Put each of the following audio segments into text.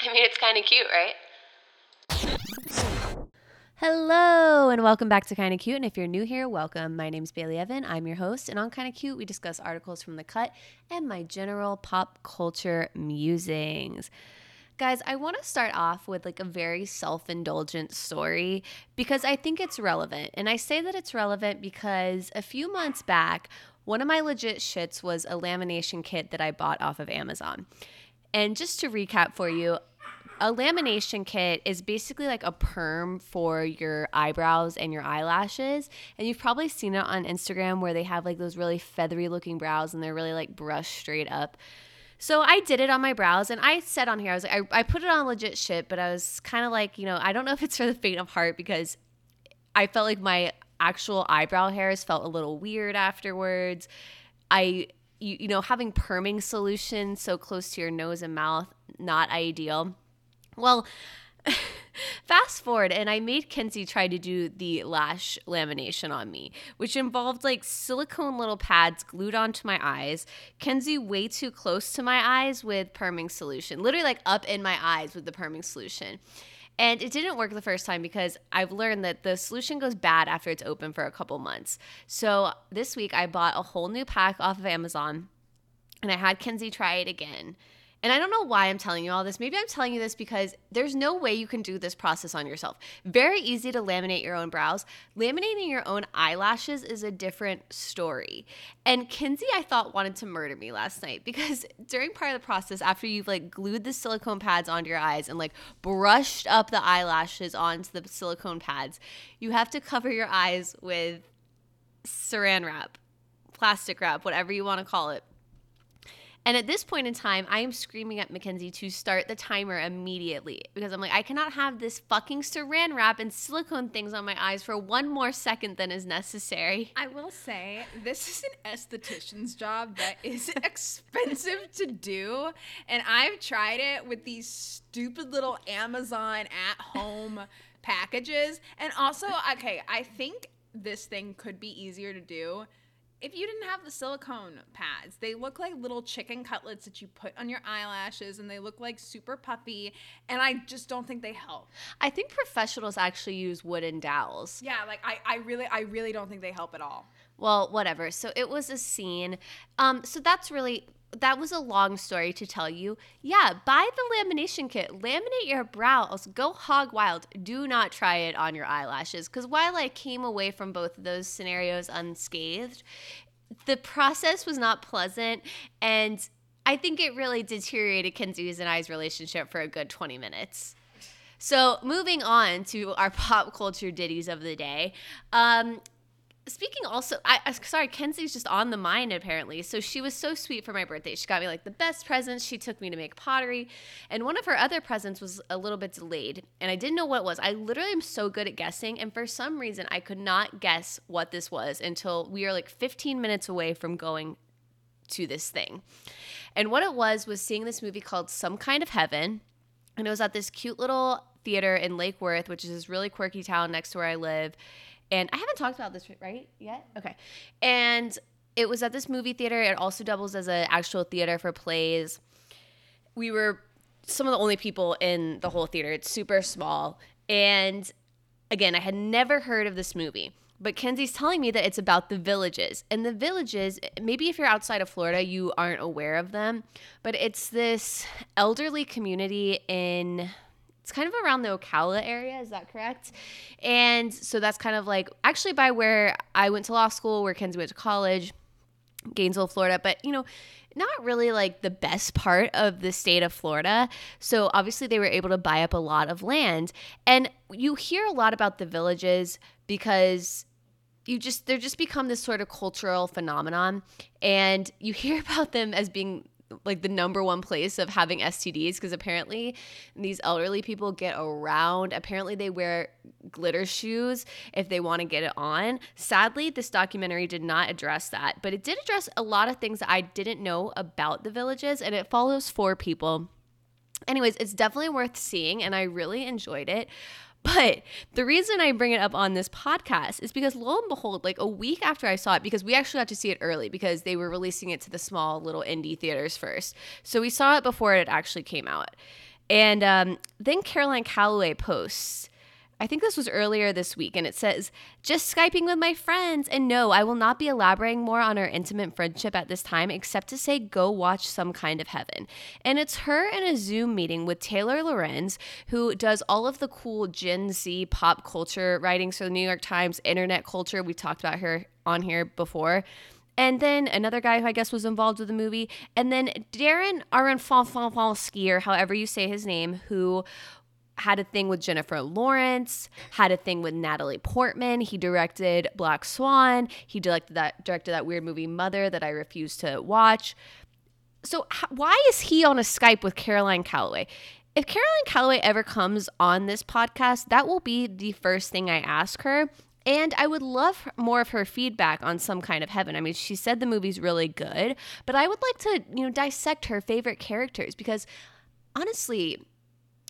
I mean, it's kind of cute, right? Hello, and welcome back to Kinda Cute. And if you're new here, welcome. My name's Bailey Evan. I'm your host. And on Kinda Cute, we discuss articles from the cut and my general pop culture musings. Guys, I want to start off with like a very self indulgent story because I think it's relevant. And I say that it's relevant because a few months back, one of my legit shits was a lamination kit that I bought off of Amazon. And just to recap for you, a lamination kit is basically like a perm for your eyebrows and your eyelashes. And you've probably seen it on Instagram where they have like those really feathery looking brows and they're really like brushed straight up. So I did it on my brows and I said on here, I was like, I, I put it on legit shit, but I was kind of like, you know, I don't know if it's for the faint of heart because I felt like my actual eyebrow hairs felt a little weird afterwards. I, you, you know, having perming solution so close to your nose and mouth, not ideal. Well, fast forward, and I made Kenzie try to do the lash lamination on me, which involved like silicone little pads glued onto my eyes. Kenzie way too close to my eyes with perming solution, literally like up in my eyes with the perming solution. And it didn't work the first time because I've learned that the solution goes bad after it's open for a couple months. So this week I bought a whole new pack off of Amazon and I had Kenzie try it again. And I don't know why I'm telling you all this. Maybe I'm telling you this because there's no way you can do this process on yourself. Very easy to laminate your own brows. Laminating your own eyelashes is a different story. And Kenzie, I thought, wanted to murder me last night because during part of the process, after you've like glued the silicone pads onto your eyes and like brushed up the eyelashes onto the silicone pads, you have to cover your eyes with saran wrap, plastic wrap, whatever you want to call it. And at this point in time, I am screaming at Mackenzie to start the timer immediately because I'm like, I cannot have this fucking saran wrap and silicone things on my eyes for one more second than is necessary. I will say, this is an esthetician's job that is expensive to do. And I've tried it with these stupid little Amazon at home packages. And also, okay, I think this thing could be easier to do if you didn't have the silicone pads, they look like little chicken cutlets that you put on your eyelashes and they look like super puffy. And I just don't think they help. I think professionals actually use wooden dowels. Yeah, like I, I really, I really don't think they help at all. Well, whatever. So it was a scene. Um, so that's really that was a long story to tell you. Yeah, buy the lamination kit. Laminate your brows. Go hog wild. Do not try it on your eyelashes. Because while I came away from both of those scenarios unscathed, the process was not pleasant. And I think it really deteriorated Kenzie's and I's relationship for a good 20 minutes. So, moving on to our pop culture ditties of the day. Um, speaking also I, sorry kenzie's just on the mind apparently. So she was so sweet for my birthday. She got me like the best presents. She took me to make pottery. And one of her other presents was a little bit delayed and i didn't know what it was. I literally am so good at guessing and for some reason i could not guess what this was until we are like 15 minutes away from going to this thing. And what it was was seeing this movie called some kind of heaven and it was at this cute little theater in lake worth which is this really quirky town next to where i live and I haven't talked about this right yet. Okay, and it was at this movie theater. It also doubles as an actual theater for plays. We were some of the only people in the whole theater. It's super small, and again, I had never heard of this movie. But Kenzie's telling me that it's about the villages. And the villages, maybe if you're outside of Florida, you aren't aware of them, but it's this elderly community in it's kind of around the Ocala area, is that correct? And so that's kind of like actually by where I went to law school, where Kenzie went to college, Gainesville, Florida, but you know, not really like the best part of the state of Florida. So obviously they were able to buy up a lot of land. And you hear a lot about the villages because you just they're just become this sort of cultural phenomenon and you hear about them as being like the number one place of having STDs because apparently these elderly people get around. Apparently they wear glitter shoes if they want to get it on. Sadly, this documentary did not address that, but it did address a lot of things that I didn't know about the villages and it follows four people. Anyways, it's definitely worth seeing and I really enjoyed it. But the reason I bring it up on this podcast is because lo and behold, like a week after I saw it, because we actually got to see it early because they were releasing it to the small little indie theaters first. So we saw it before it actually came out. And um, then Caroline Calloway posts. I think this was earlier this week, and it says, just Skyping with my friends. And no, I will not be elaborating more on our intimate friendship at this time, except to say, go watch Some Kind of Heaven. And it's her in a Zoom meeting with Taylor Lorenz, who does all of the cool Gen Z pop culture writings for the New York Times, internet culture. We talked about her on here before. And then another guy who I guess was involved with the movie. And then Darren Aronofsky, or however you say his name, who had a thing with Jennifer Lawrence, had a thing with Natalie Portman. He directed Black Swan. He directed that directed that weird movie Mother that I refused to watch. So why is he on a Skype with Caroline Calloway? If Caroline Calloway ever comes on this podcast, that will be the first thing I ask her. And I would love more of her feedback on some kind of heaven. I mean, she said the movie's really good, but I would like to, you know, dissect her favorite characters because honestly,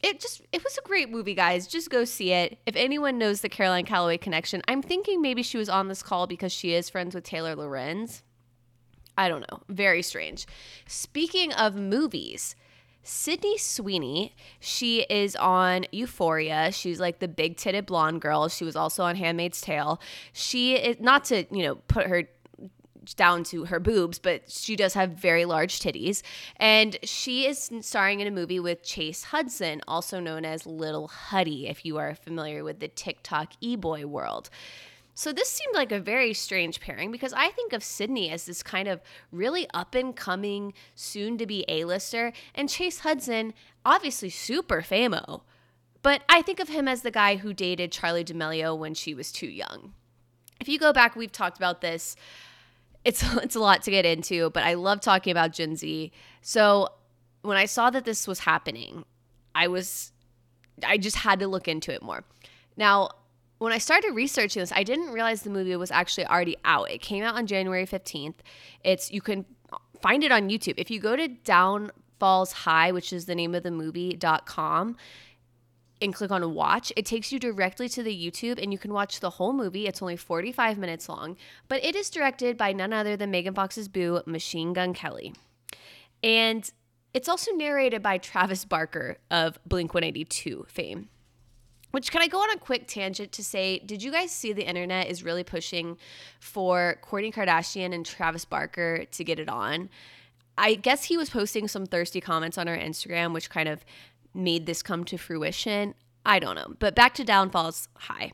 it just it was a great movie, guys. Just go see it. If anyone knows the Caroline Calloway connection, I'm thinking maybe she was on this call because she is friends with Taylor Lorenz. I don't know. Very strange. Speaking of movies, Sydney Sweeney, she is on Euphoria. She's like the big titted blonde girl. She was also on Handmaid's Tale. She is not to, you know, put her down to her boobs, but she does have very large titties. And she is starring in a movie with Chase Hudson, also known as Little Huddy, if you are familiar with the TikTok e boy world. So this seemed like a very strange pairing because I think of Sydney as this kind of really up and coming, soon to be A-lister, and Chase Hudson, obviously super famo. But I think of him as the guy who dated Charlie D'Amelio when she was too young. If you go back, we've talked about this. It's it's a lot to get into, but I love talking about Gen Z. So when I saw that this was happening, I was I just had to look into it more. Now, when I started researching this, I didn't realize the movie was actually already out. It came out on January 15th. It's you can find it on YouTube. If you go to Downfalls High, which is the name of the movie.com, and click on watch, it takes you directly to the YouTube and you can watch the whole movie. It's only 45 minutes long, but it is directed by none other than Megan Fox's boo, Machine Gun Kelly. And it's also narrated by Travis Barker of Blink 182 fame. Which can I go on a quick tangent to say, did you guys see the internet is really pushing for Kourtney Kardashian and Travis Barker to get it on? I guess he was posting some thirsty comments on our Instagram, which kind of made this come to fruition. I don't know. But back to Downfalls High.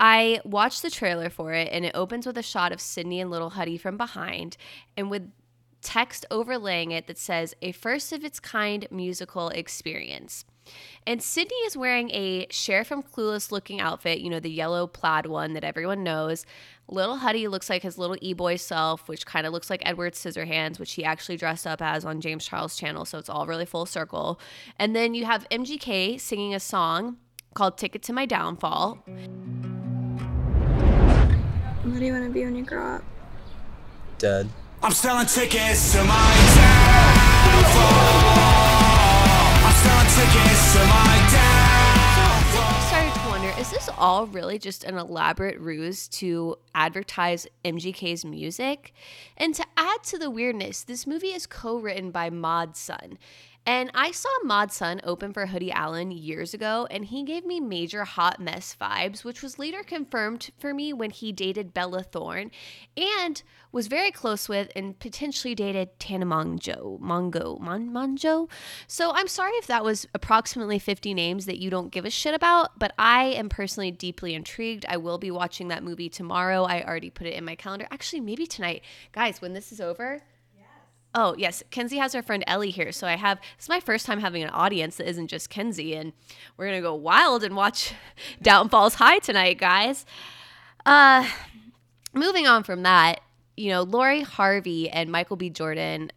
I watched the trailer for it, and it opens with a shot of Sydney and Little Huddy from behind, and with text overlaying it that says, a first of its kind musical experience. And Sydney is wearing a Cher from Clueless looking outfit, you know, the yellow plaid one that everyone knows. Little Huddy looks like his little e boy self, which kind of looks like Edward Scissorhands, which he actually dressed up as on James Charles' channel. So it's all really full circle. And then you have MGK singing a song called Ticket to My Downfall. What do you want to be when you grow up? Dead. I'm selling tickets to my downfall. Is this all really just an elaborate ruse to advertise MGK's music? And to add to the weirdness, this movie is co written by Mod Sun. And I saw Mod Sun open for Hoodie Allen years ago, and he gave me major hot mess vibes, which was later confirmed for me when he dated Bella Thorne and was very close with and potentially dated Tana Monjo. Mongo. Mon- Monjo? So I'm sorry if that was approximately 50 names that you don't give a shit about, but I am personally deeply intrigued. I will be watching that movie tomorrow. I already put it in my calendar. Actually, maybe tonight. Guys, when this is over, Oh, yes. Kenzie has her friend Ellie here. So I have, it's my first time having an audience that isn't just Kenzie. And we're going to go wild and watch Downfalls High tonight, guys. Uh, moving on from that, you know, Lori Harvey and Michael B. Jordan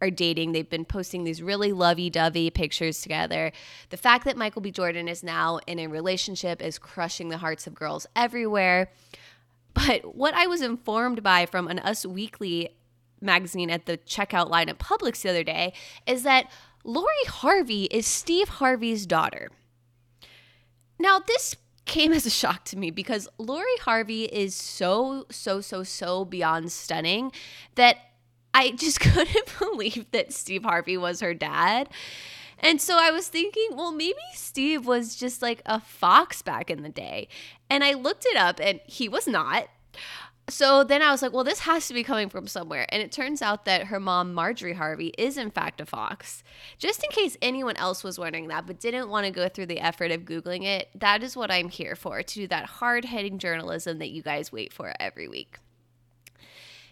are dating. They've been posting these really lovey dovey pictures together. The fact that Michael B. Jordan is now in a relationship is crushing the hearts of girls everywhere. But what I was informed by from an Us Weekly magazine at the checkout line at Publix the other day is that Lori Harvey is Steve Harvey's daughter. Now, this came as a shock to me because Lori Harvey is so, so, so, so beyond stunning that I just couldn't believe that Steve Harvey was her dad. And so I was thinking, well, maybe Steve was just like a fox back in the day. And I looked it up and he was not. So then I was like, well, this has to be coming from somewhere. And it turns out that her mom, Marjorie Harvey, is in fact a fox. Just in case anyone else was wondering that but didn't want to go through the effort of Googling it, that is what I'm here for to do that hard hitting journalism that you guys wait for every week.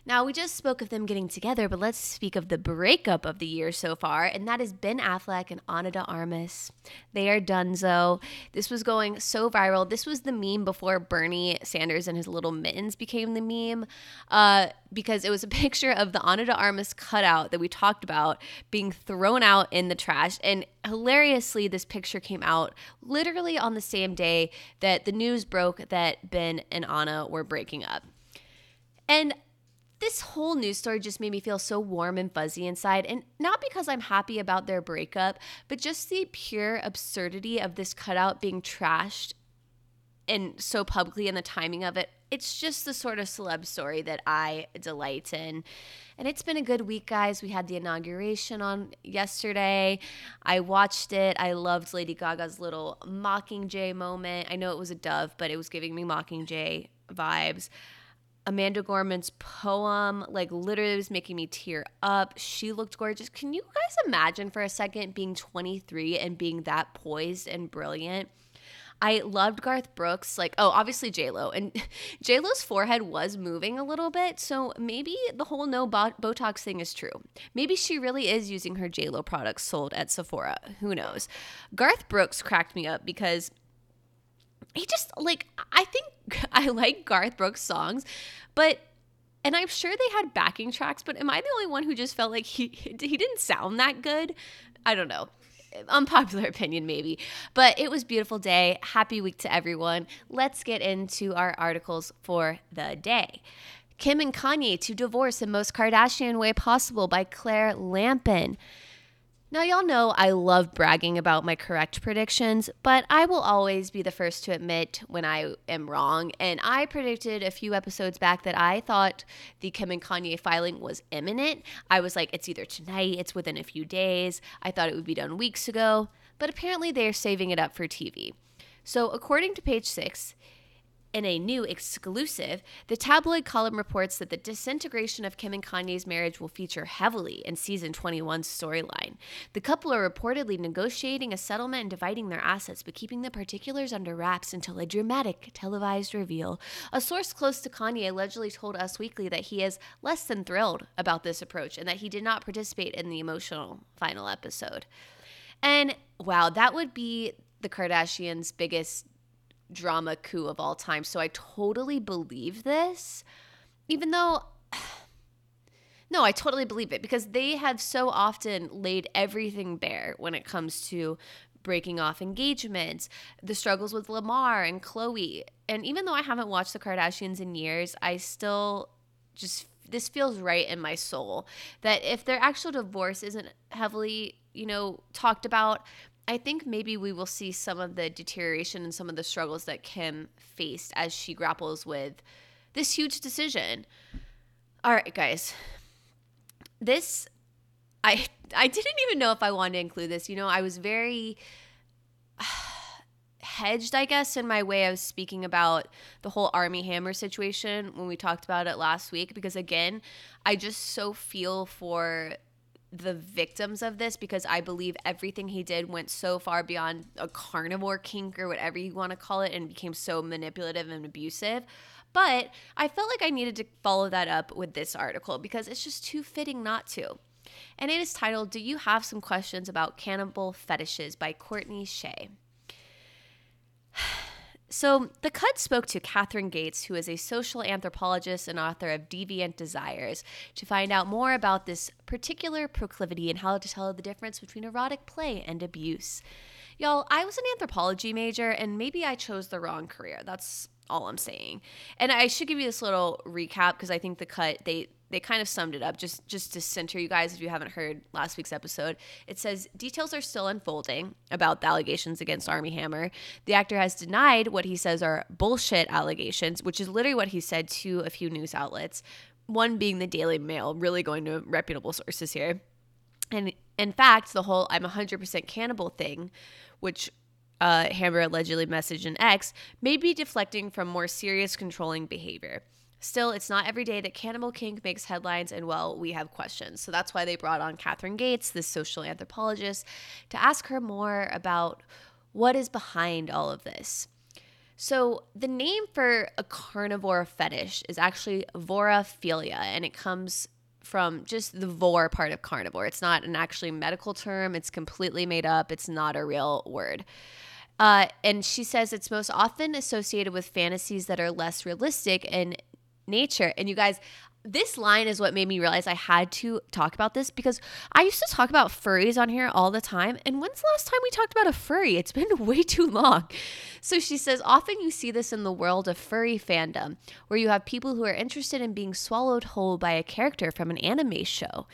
Now, we just spoke of them getting together, but let's speak of the breakup of the year so far, and that is Ben Affleck and Ana de Armas. They are donezo. This was going so viral. This was the meme before Bernie Sanders and his little mittens became the meme, uh, because it was a picture of the Ana de Armas cutout that we talked about being thrown out in the trash. And hilariously, this picture came out literally on the same day that the news broke that Ben and Anna were breaking up. And this whole news story just made me feel so warm and fuzzy inside. And not because I'm happy about their breakup, but just the pure absurdity of this cutout being trashed and so publicly and the timing of it. It's just the sort of celeb story that I delight in. And it's been a good week, guys. We had the inauguration on yesterday. I watched it. I loved Lady Gaga's little Mockingjay moment. I know it was a dove, but it was giving me Mockingjay vibes. Amanda Gorman's poem, like literally was making me tear up. She looked gorgeous. Can you guys imagine for a second being 23 and being that poised and brilliant? I loved Garth Brooks. Like, oh, obviously J Lo, and J Lo's forehead was moving a little bit, so maybe the whole no Botox thing is true. Maybe she really is using her J Lo products sold at Sephora. Who knows? Garth Brooks cracked me up because he just like I think I like Garth Brooks songs, but and I'm sure they had backing tracks, but am I the only one who just felt like he he didn't sound that good? I don't know. Unpopular opinion, maybe. But it was beautiful day. Happy week to everyone. Let's get into our articles for the day. Kim and Kanye to divorce the most Kardashian way possible by Claire Lampen. Now, y'all know I love bragging about my correct predictions, but I will always be the first to admit when I am wrong. And I predicted a few episodes back that I thought the Kim and Kanye filing was imminent. I was like, it's either tonight, it's within a few days. I thought it would be done weeks ago, but apparently they're saving it up for TV. So, according to page six, in a new exclusive, the tabloid column reports that the disintegration of Kim and Kanye's marriage will feature heavily in season 21's storyline. The couple are reportedly negotiating a settlement and dividing their assets, but keeping the particulars under wraps until a dramatic televised reveal. A source close to Kanye allegedly told Us Weekly that he is less than thrilled about this approach and that he did not participate in the emotional final episode. And wow, that would be the Kardashians' biggest drama coup of all time. So I totally believe this, even though. No, I totally believe it because they have so often laid everything bare when it comes to breaking off engagements, the struggles with Lamar and Khloe. And even though I haven't watched the Kardashians in years, I still just this feels right in my soul that if their actual divorce isn't heavily, you know, talked about, I think maybe we will see some of the deterioration and some of the struggles that Kim faced as she grapples with this huge decision. All right, guys. This I I didn't even know if I wanted to include this. You know, I was very hedged, I guess, in my way of speaking about the whole Armie Hammer situation when we talked about it last week because again, I just so feel for the victims of this because I believe everything he did went so far beyond a carnivore kink or whatever you want to call it and became so manipulative and abusive. But I felt like I needed to follow that up with this article because it's just too fitting not to. And it is titled Do You Have Some Questions About Cannibal Fetishes by Courtney Shea. So, the cut spoke to Katharine Gates, who is a social anthropologist and author of Deviant Desires, to find out more about this particular proclivity and how to tell the difference between erotic play and abuse. Y'all, I was an anthropology major and maybe I chose the wrong career. That's all I'm saying. And I should give you this little recap because I think the cut they they kind of summed it up just just to center you guys if you haven't heard last week's episode. It says details are still unfolding about the allegations against Armie Hammer. The actor has denied what he says are bullshit allegations, which is literally what he said to a few news outlets. One being the Daily Mail, really going to reputable sources here. And In fact, the whole I'm 100% cannibal thing, which uh, Hammer allegedly messaged in X, may be deflecting from more serious controlling behavior. Still, it's not every day that Cannibal kink makes headlines, and well, we have questions. So that's why they brought on Katharine Gates, this social anthropologist, to ask her more about what is behind all of this. So, the name for a carnivore fetish is actually vorophilia, and it comes from just the vor part of carnivore. It's not an actually medical term, it's completely made up, it's not a real word. Uh, and she says it's most often associated with fantasies that are less realistic in nature. And you guys, this line is what made me realize I had to talk about this because I used to talk about furries on here all the time. And when's the last time we talked about a furry? It's been way too long. So she says, often you see this in the world of furry fandom, where you have people who are interested in being swallowed whole by a character from an anime show.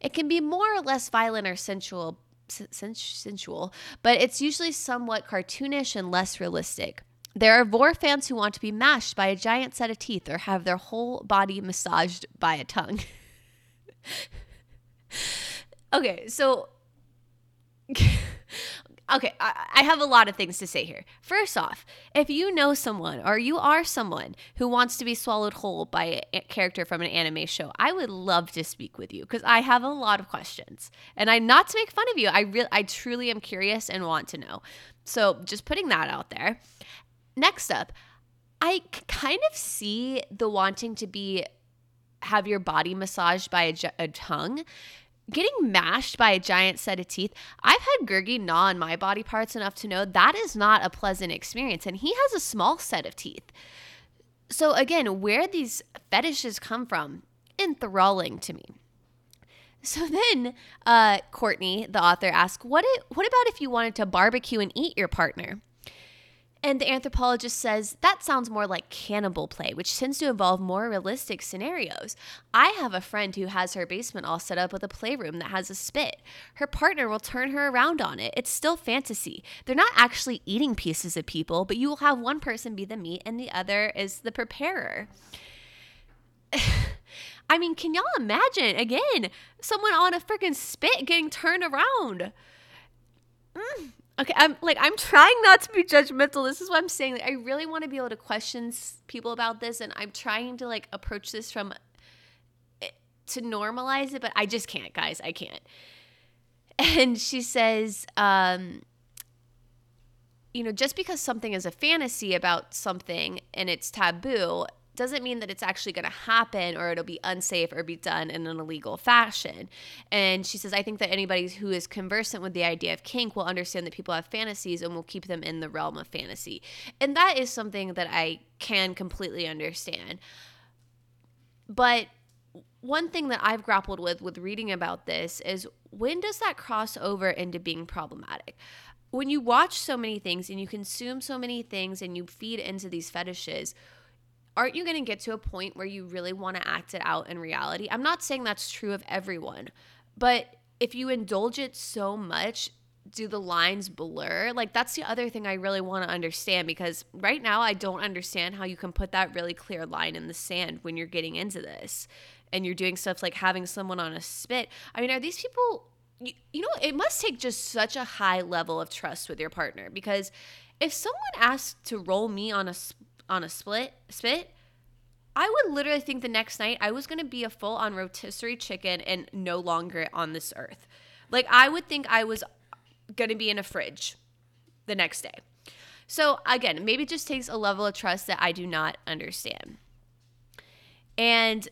It can be more or less violent or sensual. Sensual, but it's usually somewhat cartoonish and less realistic. There are vor fans who want to be mashed by a giant set of teeth or have their whole body massaged by a tongue. okay, so. okay, I, I, have a lot of things to say here. First off, if you know someone or you are someone who wants to be swallowed whole by a character from an anime show, I would love to speak with you because I have a lot of questions. And I not to make fun of you, I really I truly am curious and want to know. So just putting that out there. Next up, I kind of see the wanting to be have your body massaged by a, a tongue getting mashed by a giant set of teeth. I've had Gurgi gnaw on my body parts enough to know that is not a pleasant experience, and he has a small set of teeth. So, again, where these fetishes come from, enthralling to me. So then, uh, Courtney, the author, asks, what, it, what about if you wanted to barbecue and eat your partner? And the anthropologist says that sounds more like cannibal play, which tends to involve more realistic scenarios. I have a friend who has her basement all set up with a playroom that has a spit. Her partner will turn her around on it. It's still fantasy. They're not actually eating pieces of people, but you will have one person be the meat and the other is the preparer. I mean, can y'all imagine again someone on a freaking spit getting turned around? Mm, Okay, I'm like I'm trying not to be judgmental. This is what I'm saying. Like, I really want to be able to question people about this, and I'm trying to like approach this from eh, to normalize it, but I just can't, guys. I can't. And she says, um, you know, just because something is a fantasy about something and it's taboo, doesn't mean that it's actually going to happen or it'll be unsafe or be done in an illegal fashion. And she says, I think that anybody who is conversant with the idea of kink will understand that people have fantasies and will keep them in the realm of fantasy. And that is something that I can completely understand. But one thing that I've grappled with with reading about this is when does that cross over into being problematic? When you watch so many things and you consume so many things and you feed into these fetishes, aren't you going to get to a point where you really want to act it out in reality? I'm not saying that's true of everyone, but if you indulge it so much, do the lines blur? Like, that's the other thing I really want to understand because right now I don't understand how you can put that really clear line in the sand when you're getting into this and you're doing stuff like having someone on a spit. I mean, are these people, you, you know, it must take just such a high level of trust with your partner because if someone asked to roll me on a on a split spit, I would literally think the next night I was going to be a full on rotisserie chicken and no longer on this earth. Like I would think I was going to be in a fridge the next day. So again, maybe it just takes a level of trust that I do not understand. And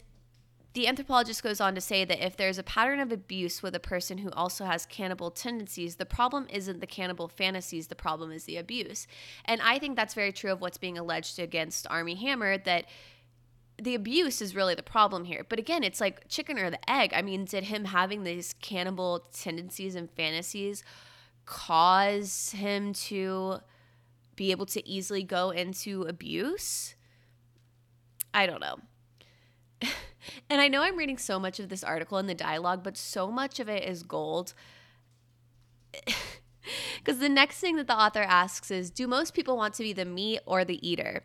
the anthropologist goes on to say that if there's a pattern of abuse with a person who also has cannibal tendencies, the problem isn't the cannibal fantasies, the problem is the abuse. And I think that's very true of what's being alleged against Armie Hammer that the abuse is really the problem here. But again, it's like chicken or the egg. I mean, did him having these cannibal tendencies and fantasies cause him to be able to easily go into abuse? I don't know. and I know I'm reading so much of this article in the dialogue, but so much of it is gold. Because the next thing that the author asks is Do most people want to be the meat or the eater?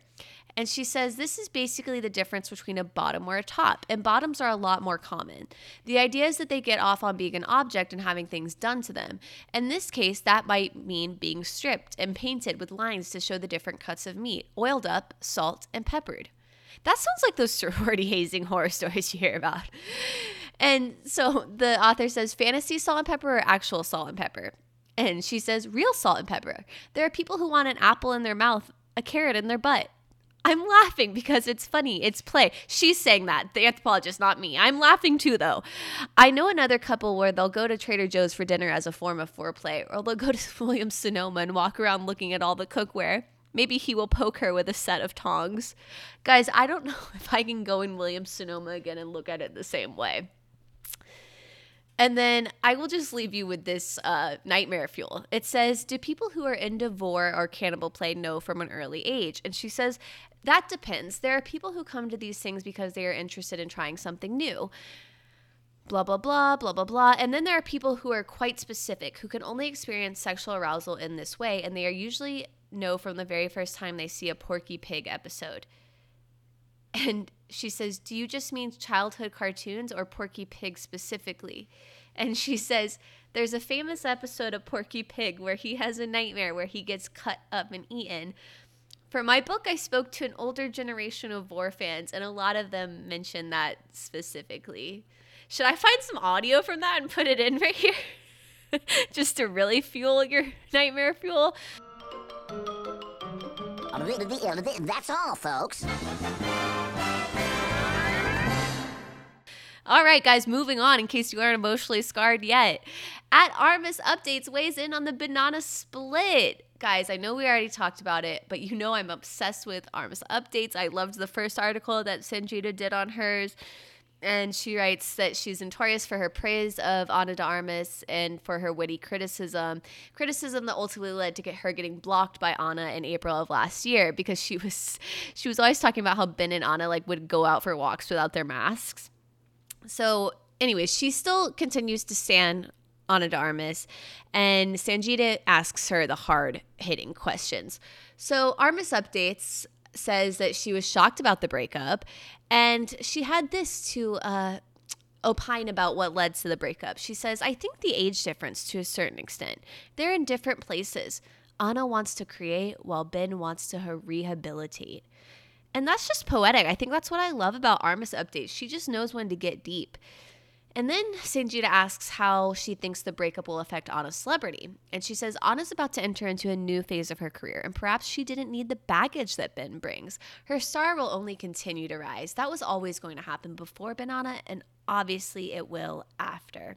And she says this is basically the difference between a bottom or a top, and bottoms are a lot more common. The idea is that they get off on being an object and having things done to them. In this case, that might mean being stripped and painted with lines to show the different cuts of meat, oiled up, salt, and peppered. That sounds like those sorority hazing horror stories you hear about. And so the author says fantasy salt and pepper or actual salt and pepper. And she says real salt and pepper. There are people who want an apple in their mouth, a carrot in their butt. I'm laughing because it's funny. It's play. She's saying that, the anthropologist, not me. I'm laughing too, though. I know another couple where they'll go to Trader Joe's for dinner as a form of foreplay, or they'll go to Williams Sonoma and walk around looking at all the cookware. Maybe he will poke her with a set of tongs. Guys, I don't know if I can go in Williams Sonoma again and look at it the same way. And then I will just leave you with this uh, nightmare fuel. It says, Do people who are into vor or cannibal play know from an early age? And she says, That depends. There are people who come to these things because they are interested in trying something new. Blah, blah, blah, blah, blah, blah. And then there are people who are quite specific, who can only experience sexual arousal in this way. And they are usually know from the very first time they see a Porky Pig episode. And she says, Do you just mean childhood cartoons or Porky Pig specifically? And she says, There's a famous episode of Porky Pig where he has a nightmare where he gets cut up and eaten. For my book, I spoke to an older generation of Vor fans, and a lot of them mentioned that specifically. Should I find some audio from that and put it in right here? Just to really fuel your nightmare fuel? That's all, folks. All right, guys, moving on in case you aren't emotionally scarred yet. At Armas Updates weighs in on the banana split. Guys, I know we already talked about it, but you know I'm obsessed with Armas Updates. I loved the first article that Sangeeta did on hers. And she writes that she's notorious for her praise of Ana de Armas and for her witty criticism. Criticism that ultimately led to get her getting blocked by Ana in April of last year because she was she was always talking about how Ben and Ana like would go out for walks without their masks. So, anyways, she still continues to stand Ana de Armas, and Sangeeta asks her the hard hitting questions. So, Armas updates says that she was shocked about the breakup, and she had this to uh, opine about what led to the breakup. She says, I think the age difference to a certain extent. They're in different places. Anna wants to create while Ben wants to rehabilitate. And that's just poetic. I think that's what I love about Armas updates. She just knows when to get deep. And then Sangeeta asks how she thinks the breakup will affect Anna's celebrity. And she says Anna's about to enter into a new phase of her career, and perhaps she didn't need the baggage that Ben brings. Her star will only continue to rise. That was always going to happen before Banana, and obviously it will after.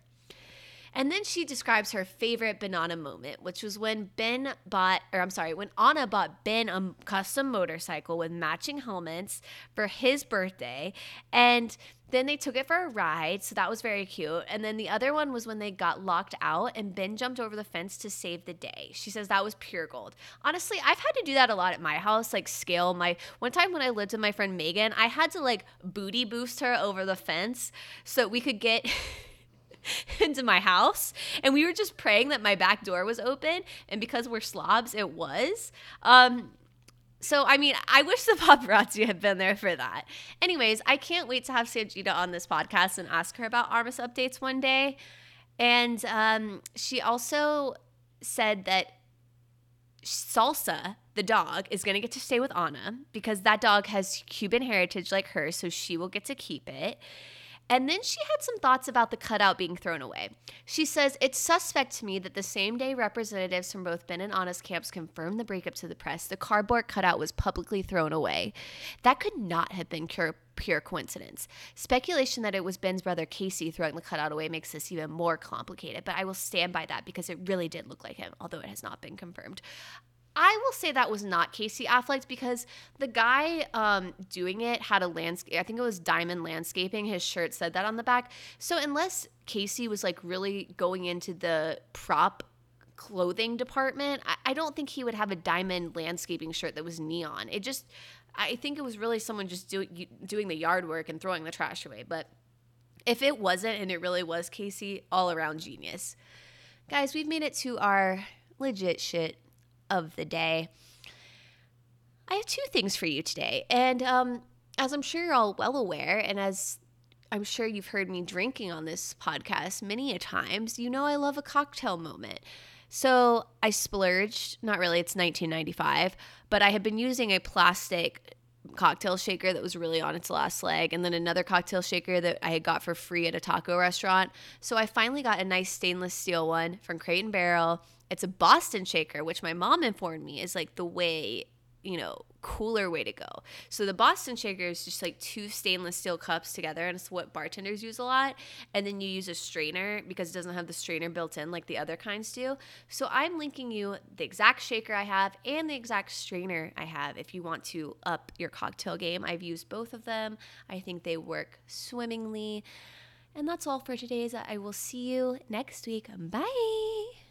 And then she describes her favorite banana moment, which was when Ben bought, or I'm sorry, when Ana bought Ben a custom motorcycle with matching helmets for his birthday. And then they took it for a ride, so that was very cute. And then the other one was when they got locked out and Ben jumped over the fence to save the day. She says that was pure gold. Honestly, I've had to do that a lot at my house, like scale my one time when I lived with my friend Megan, I had to like booty boost her over the fence so we could get into my house and we were just praying that my back door was open and because we're slobs it was um so I mean, I wish the paparazzi had been there for that. Anyways, I can't wait to have Sangeeta on this podcast and ask her about Armas updates one day. And um, she also said that Salsa, the dog, is going to get to stay with Anna because that dog has Cuban heritage like her, so she will get to keep it. And then she had some thoughts about the cutout being thrown away. She says, It's suspect to me that the same day representatives from both Ben and Ana's camps confirmed the breakup to the press, the cardboard cutout was publicly thrown away. That could not have been pure coincidence. Speculation that it was Ben's brother Casey throwing the cutout away makes this even more complicated, but I will stand by that because it really did look like him, although it has not been confirmed. I will say that was not Casey Affleck because the guy um, doing it had a landscape. I think it was Diamond Landscaping. His shirt said that on the back. So unless Casey was like really going into the prop clothing department, I, I don't think he would have a Diamond Landscaping shirt that was neon. It just, I think it was really someone just doing doing the yard work and throwing the trash away. But if it wasn't and it really was Casey, all around genius. Guys, we've made it to our legit shit of the day. I have two things for you today. And um, as I'm sure you're all well aware, and as I'm sure you've heard me drinking on this podcast many a times, you know I love a cocktail moment. So I splurged, not really, it's 1995, but I had been using a plastic cocktail shaker that was really on its last leg, and then another cocktail shaker that I had got for free at a taco restaurant. So I finally got a nice stainless steel one from Crate and Barrel. It's a Boston shaker, which my mom informed me is like the way you know, cooler way to go. So the Boston shaker is just like two stainless steel cups together, and it's what bartenders use a lot. And then you use a strainer because it doesn't have the strainer built in like the other kinds do. So I'm linking you the exact shaker I have and the exact strainer I have if you want to up your cocktail game. I've used both of them. I think they work swimmingly. And that's all for today's. I will see you next week. Bye.